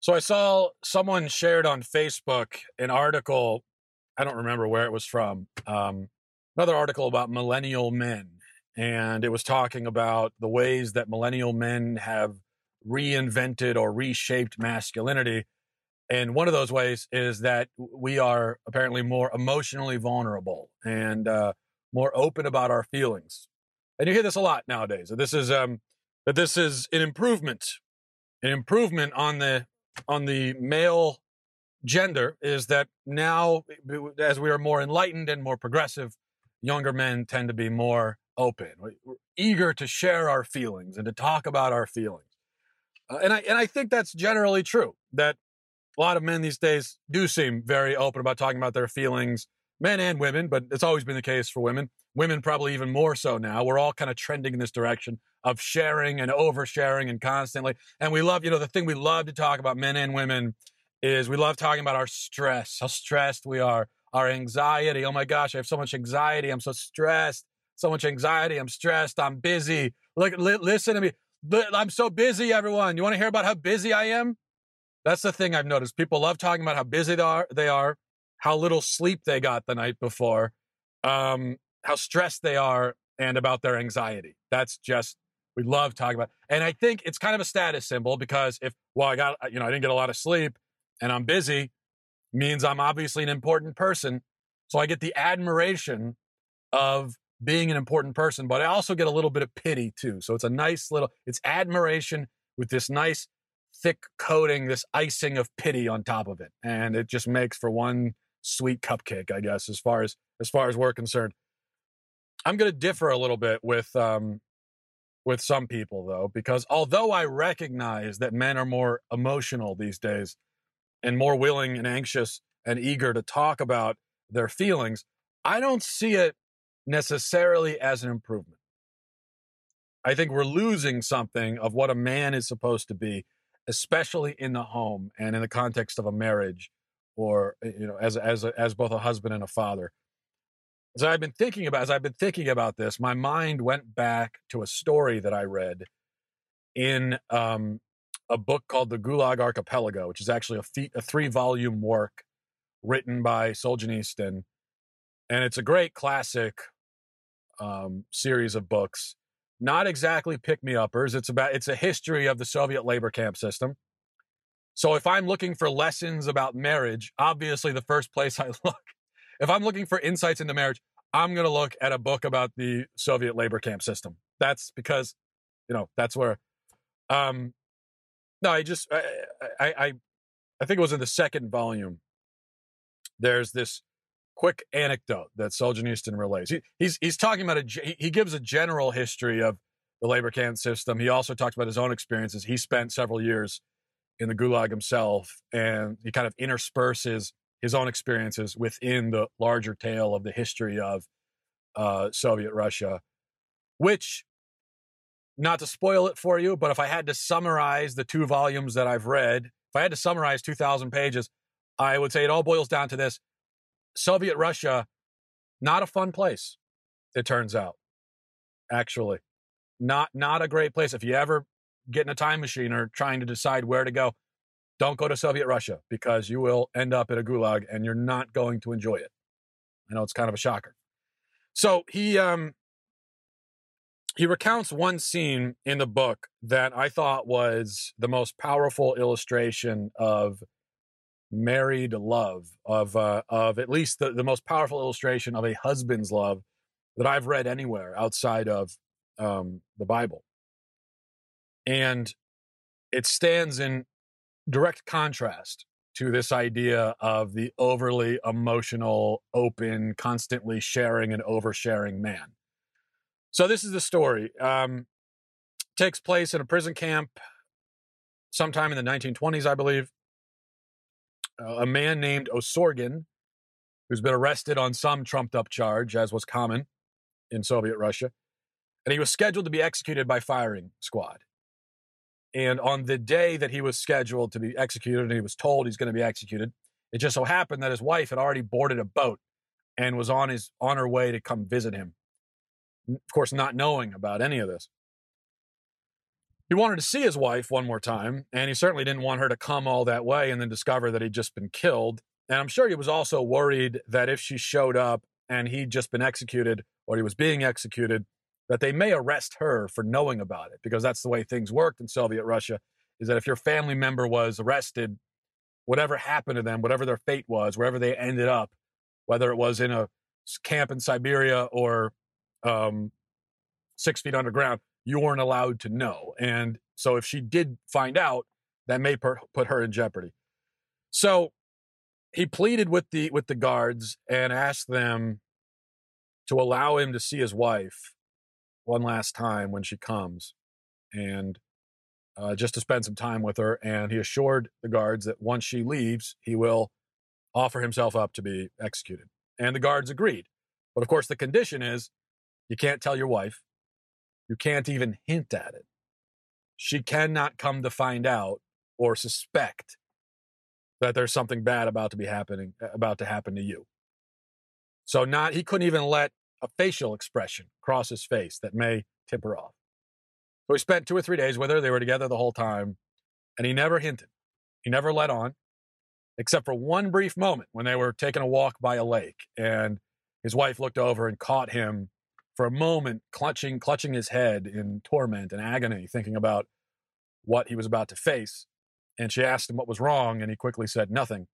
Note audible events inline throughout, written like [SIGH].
So I saw someone shared on Facebook an article. I don't remember where it was from. Um, another article about millennial men, and it was talking about the ways that millennial men have reinvented or reshaped masculinity. And one of those ways is that we are apparently more emotionally vulnerable and uh, more open about our feelings. And you hear this a lot nowadays. This is um, that this is an improvement, an improvement on the on the male gender is that now, as we are more enlightened and more progressive, younger men tend to be more open, We're eager to share our feelings and to talk about our feelings. Uh, and I and I think that's generally true. That a lot of men these days do seem very open about talking about their feelings, men and women, but it's always been the case for women. Women probably even more so now. We're all kind of trending in this direction of sharing and oversharing and constantly. And we love, you know, the thing we love to talk about, men and women, is we love talking about our stress, how stressed we are, our anxiety. Oh my gosh, I have so much anxiety. I'm so stressed. So much anxiety. I'm stressed. I'm busy. Look, li- listen to me. I'm so busy, everyone. You want to hear about how busy I am? That's the thing I've noticed. People love talking about how busy they are, they are how little sleep they got the night before, um, how stressed they are, and about their anxiety. That's just we love talking about. And I think it's kind of a status symbol because if, well, I got, you know, I didn't get a lot of sleep and I'm busy, means I'm obviously an important person. So I get the admiration of being an important person, but I also get a little bit of pity too. So it's a nice little, it's admiration with this nice thick coating, this icing of pity on top of it. And it just makes for one sweet cupcake, I guess, as far as, as far as we're concerned. I'm going to differ a little bit with um, with some people, though, because although I recognize that men are more emotional these days and more willing and anxious and eager to talk about their feelings, I don't see it necessarily as an improvement. I think we're losing something of what a man is supposed to be, especially in the home and in the context of a marriage or you know as as as both a husband and a father as I've been thinking about as I've been thinking about this, my mind went back to a story that I read in um, a book called The Gulag Archipelago, which is actually a, fe- a three volume work written by Solzhenitsyn, and it's a great classic um, series of books. Not exactly pick me uppers. It's about it's a history of the Soviet labor camp system. So if I'm looking for lessons about marriage, obviously the first place [LAUGHS] I look if I'm looking for insights into marriage, I'm going to look at a book about the Soviet labor camp system. That's because, you know, that's where. Um, no, I just I, I I I think it was in the second volume. There's this quick anecdote that Solzhenitsyn relays. He, he's he's talking about a he gives a general history of the labor camp system. He also talks about his own experiences. He spent several years in the Gulag himself, and he kind of intersperses his own experiences within the larger tale of the history of uh, Soviet Russia, which, not to spoil it for you, but if I had to summarize the two volumes that I've read, if I had to summarize 2,000 pages, I would say it all boils down to this Soviet Russia, not a fun place, it turns out, actually. Not, not a great place. If you ever get in a time machine or trying to decide where to go, don't go to Soviet Russia because you will end up in a gulag and you're not going to enjoy it. I know it's kind of a shocker. So he um he recounts one scene in the book that I thought was the most powerful illustration of married love of uh, of at least the, the most powerful illustration of a husband's love that I've read anywhere outside of um, the Bible. And it stands in direct contrast to this idea of the overly emotional, open, constantly sharing and oversharing man. So this is the story. Um, takes place in a prison camp sometime in the 1920s, I believe. Uh, a man named Osorgin, who's been arrested on some trumped up charge, as was common in Soviet Russia, and he was scheduled to be executed by firing squad. And on the day that he was scheduled to be executed and he was told he's going to be executed, it just so happened that his wife had already boarded a boat and was on his on her way to come visit him. Of course, not knowing about any of this. He wanted to see his wife one more time, and he certainly didn't want her to come all that way and then discover that he'd just been killed. And I'm sure he was also worried that if she showed up and he'd just been executed or he was being executed, that they may arrest her for knowing about it because that's the way things worked in Soviet Russia is that if your family member was arrested, whatever happened to them, whatever their fate was, wherever they ended up, whether it was in a camp in Siberia or um, six feet underground, you weren't allowed to know. And so if she did find out, that may per- put her in jeopardy. So he pleaded with the with the guards and asked them to allow him to see his wife one last time when she comes, and uh, just to spend some time with her. And he assured the guards that once she leaves, he will offer himself up to be executed. And the guards agreed. But of course, the condition is you can't tell your wife. You can't even hint at it. She cannot come to find out or suspect that there's something bad about to be happening about to happen to you. So not he couldn't even let a facial expression across his face that may tip her off. So he spent two or three days with her. They were together the whole time, and he never hinted. He never let on, except for one brief moment when they were taking a walk by a lake, and his wife looked over and caught him for a moment, clutching, clutching his head in torment and agony, thinking about what he was about to face. And she asked him what was wrong, and he quickly said nothing.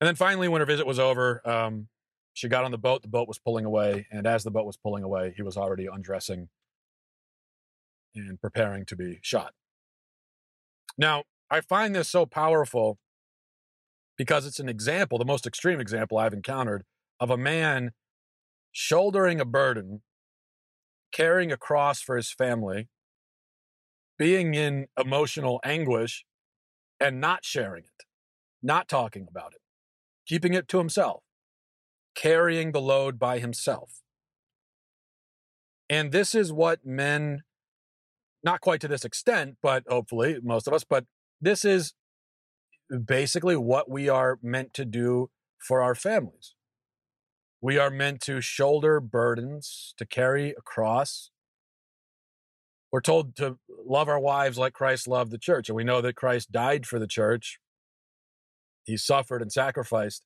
And then finally, when her visit was over, um, she got on the boat. The boat was pulling away, and as the boat was pulling away, he was already undressing and preparing to be shot. Now, I find this so powerful because it's an example, the most extreme example I've encountered, of a man shouldering a burden, carrying a cross for his family, being in emotional anguish, and not sharing it, not talking about it, keeping it to himself, carrying the load by himself. And this is what men, not quite to this extent, but hopefully most of us, but this is basically what we are meant to do for our families. We are meant to shoulder burdens, to carry a cross. We're told to love our wives like Christ loved the church. And we know that Christ died for the church. He suffered and sacrificed.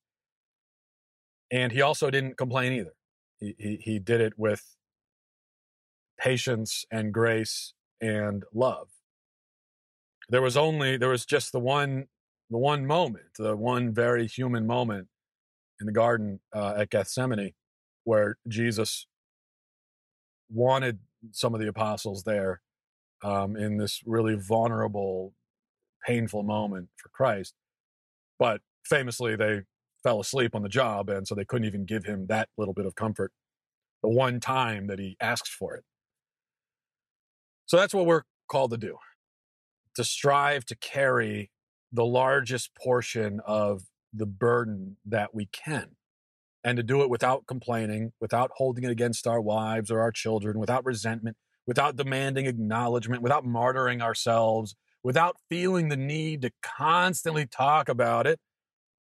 And he also didn't complain either. He, he, he did it with patience and grace and love. There was only, there was just the one, the one moment, the one very human moment in the garden uh, at Gethsemane, where Jesus wanted some of the apostles there um, in this really vulnerable, painful moment for Christ. But famously, they fell asleep on the job, and so they couldn't even give him that little bit of comfort the one time that he asked for it. So that's what we're called to do to strive to carry the largest portion of the burden that we can and to do it without complaining, without holding it against our wives or our children, without resentment, without demanding acknowledgement, without martyring ourselves, without feeling the need to constantly talk about it.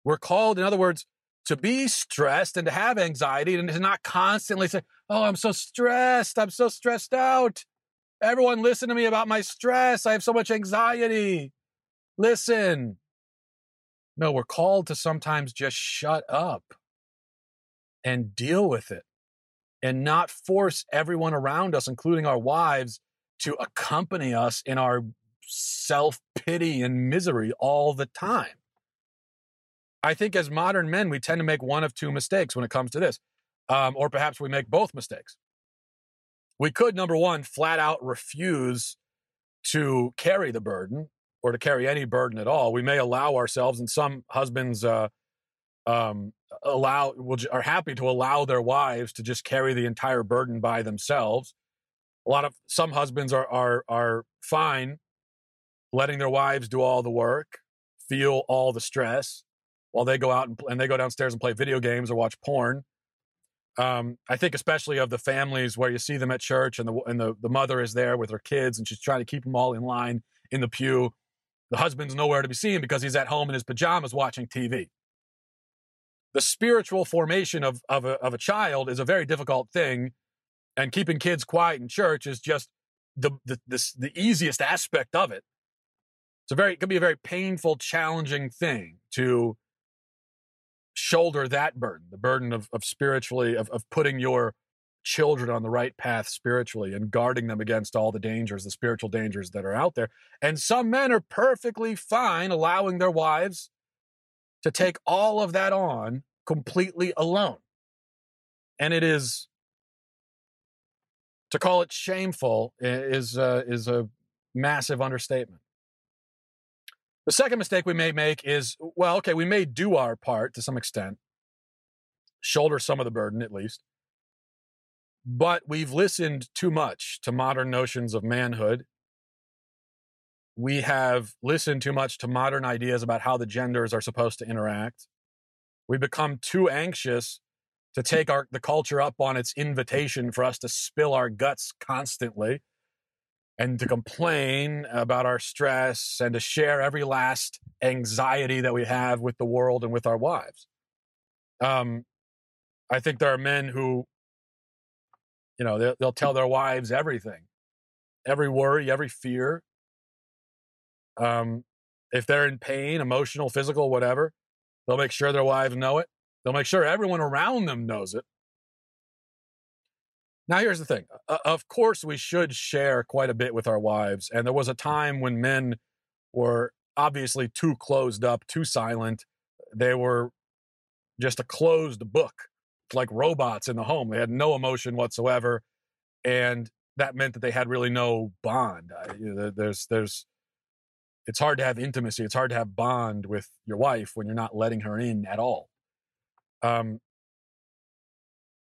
We're called, in other words, to be stressed and to have anxiety and to not constantly say, Oh, I'm so stressed. I'm so stressed out. Everyone listen to me about my stress. I have so much anxiety. Listen, no, we're called to sometimes just shut up and deal with it and not force everyone around us, including our wives, to accompany us in our self pity and misery all the time. I think as modern men, we tend to make one of two mistakes when it comes to this, um, or perhaps we make both mistakes. We could, number one, flat out refuse to carry the burden or to carry any burden at all. We may allow ourselves, and some husbands uh, um, allow are happy to allow their wives to just carry the entire burden by themselves. A lot of some husbands are are are fine letting their wives do all the work, feel all the stress while they go out and, and they go downstairs and play video games or watch porn. Um, I think especially of the families where you see them at church and the and the, the mother is there with her kids and she's trying to keep them all in line in the pew the husband's nowhere to be seen because he's at home in his pajamas watching TV. The spiritual formation of, of, a, of a child is a very difficult thing, and keeping kids quiet in church is just the the this, the easiest aspect of it. It's a very it can be a very painful, challenging thing to shoulder that burden, the burden of of spiritually of of putting your children on the right path spiritually and guarding them against all the dangers, the spiritual dangers that are out there. And some men are perfectly fine allowing their wives to take all of that on completely alone. And it is to call it shameful is uh, is a massive understatement. The second mistake we may make is well, okay, we may do our part to some extent, shoulder some of the burden at least, but we've listened too much to modern notions of manhood. We have listened too much to modern ideas about how the genders are supposed to interact. We become too anxious to take our the culture up on its invitation for us to spill our guts constantly and to complain about our stress and to share every last anxiety that we have with the world and with our wives. Um, I think there are men who you know, they'll, they'll tell their wives everything, every worry, every fear. Um, if they're in pain, emotional, physical, whatever, they'll make sure their wives know it. They'll make sure everyone around them knows it. Now, here's the thing. Uh, of course, we should share quite a bit with our wives. And there was a time when men were obviously too closed up, too silent. They were just a closed book like robots in the home. They had no emotion whatsoever, and that meant that they had really no bond. you know, there's there's it's hard to have intimacy. It's hard to have bond with your wife when you're not letting her in at all. Um,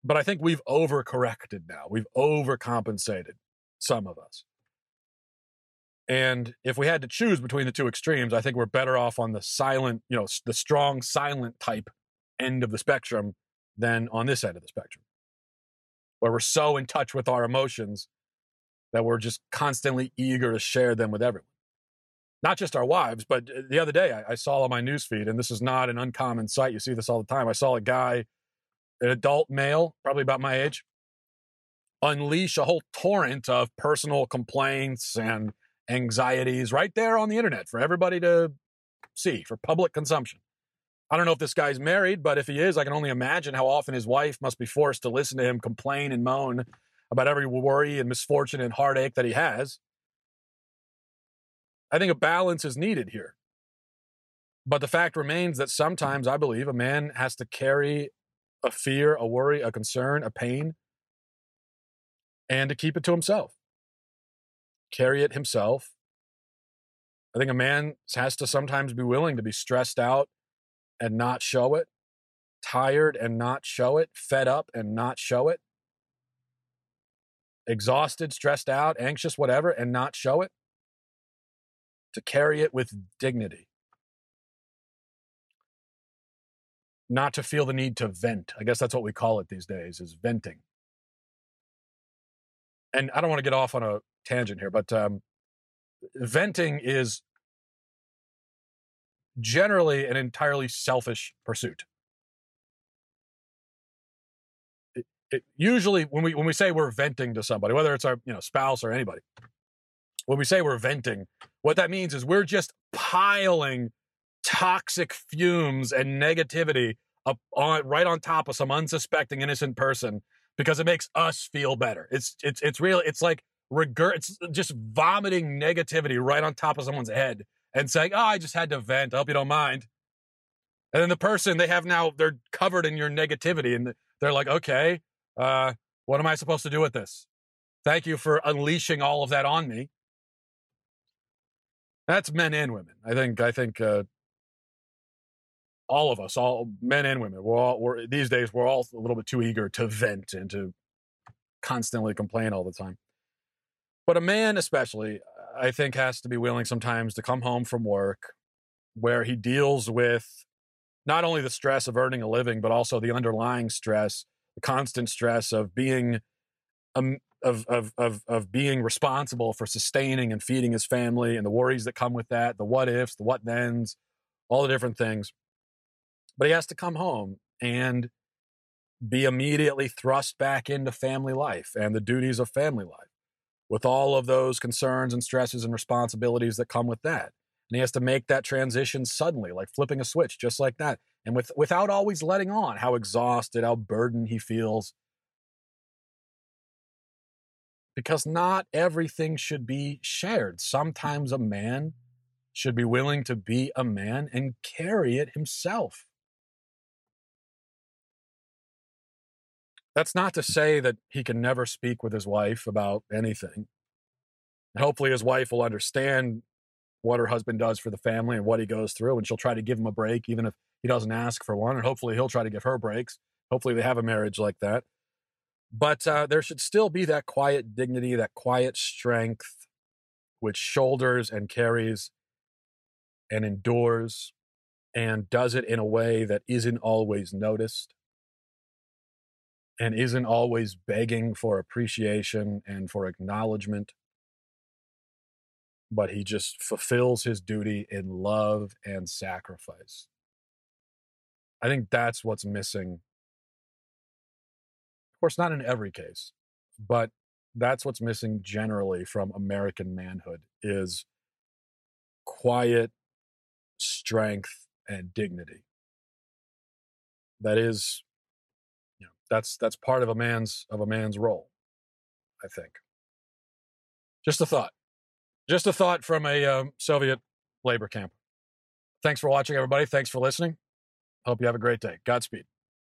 but I think we've overcorrected now. We've overcompensated, some of us. And if we had to choose between the two extremes, I think we're better off on the silent, you know, the strong silent type end of the spectrum than on this end of the spectrum, where we're so in touch with our emotions that we're just constantly eager to share them with everyone. Not just our wives, but uh, the other day I, I saw on my newsfeed, and this is not an uncommon sight. You see this all the time. I saw a guy, an adult male, probably about my age, unleash a whole torrent of personal complaints and anxieties right there on the internet for everybody to see for public consumption. I don't know if this guy's married, but if he is, I can only imagine how often his wife must be forced to listen to him complain and moan about every worry and misfortune and heartache that he has. I think a balance is needed here. But the fact remains that sometimes I believe a man has to carry a fear, a worry, a concern, a pain, and to keep it to himself. Carry it himself. I think a man has to sometimes be willing to be stressed out and not show it, tired and not show it, fed up and not show it, exhausted, stressed out, anxious, whatever, and not show it, to carry it with dignity. Not to feel the need to vent. I guess that's what we call it these days is venting. And I don't want to get off on a tangent here, but um, venting is generally an entirely selfish pursuit. It, it, usually, when we when we say we're venting to somebody, whether it's our you know spouse or anybody, when we say we're venting, what that means is we're just piling toxic fumes and negativity up on right on top of some unsuspecting innocent person because it makes us feel better. It's it's it's real. It's like regurg. It's just vomiting negativity right on top of someone's head and saying, "Oh, I just had to vent. I hope you don't mind." And then the person they have now they're covered in your negativity, and they're like, "Okay, uh, what am I supposed to do with this? Thank you for unleashing all of that on me." That's men and women. I think. I think uh, all of us, all men and women, we're all we're, these days we're all a little bit too eager to vent and to constantly complain all the time. But a man, especially, I think, has to be willing sometimes to come home from work where he deals with not only the stress of earning a living, but also the underlying stress, the constant stress of being um, of, of, of, of being responsible for sustaining and feeding his family and the worries that come with that, the what ifs, the what thens, all the different things. But he has to come home and be immediately thrust back into family life and the duties of family life with all of those concerns and stresses and responsibilities that come with that. And he has to make that transition suddenly, like flipping a switch, just like that. And with, without always letting on how exhausted, how burdened he feels. Because not everything should be shared. Sometimes a man should be willing to be a man and carry it himself. That's not to say that he can never speak with his wife about anything. Hopefully, his wife will understand what her husband does for the family and what he goes through, and she'll try to give him a break, even if he doesn't ask for one. And hopefully, he'll try to give her breaks. Hopefully, they have a marriage like that. But uh, there should still be that quiet dignity, that quiet strength, which shoulders and carries and endures and does it in a way that isn't always noticed and isn't always begging for appreciation and for acknowledgement, but he just fulfills his duty in love and sacrifice. I think that's what's missing. Of course, not in every case, but that's what's missing generally from American manhood is quiet strength and dignity. That is that's that's part of a man's of a man's role i think. Just a thought. Just a thought from a um, soviet labor camp. Thanks for watching everybody. Thanks for listening. Hope you have a great day. Godspeed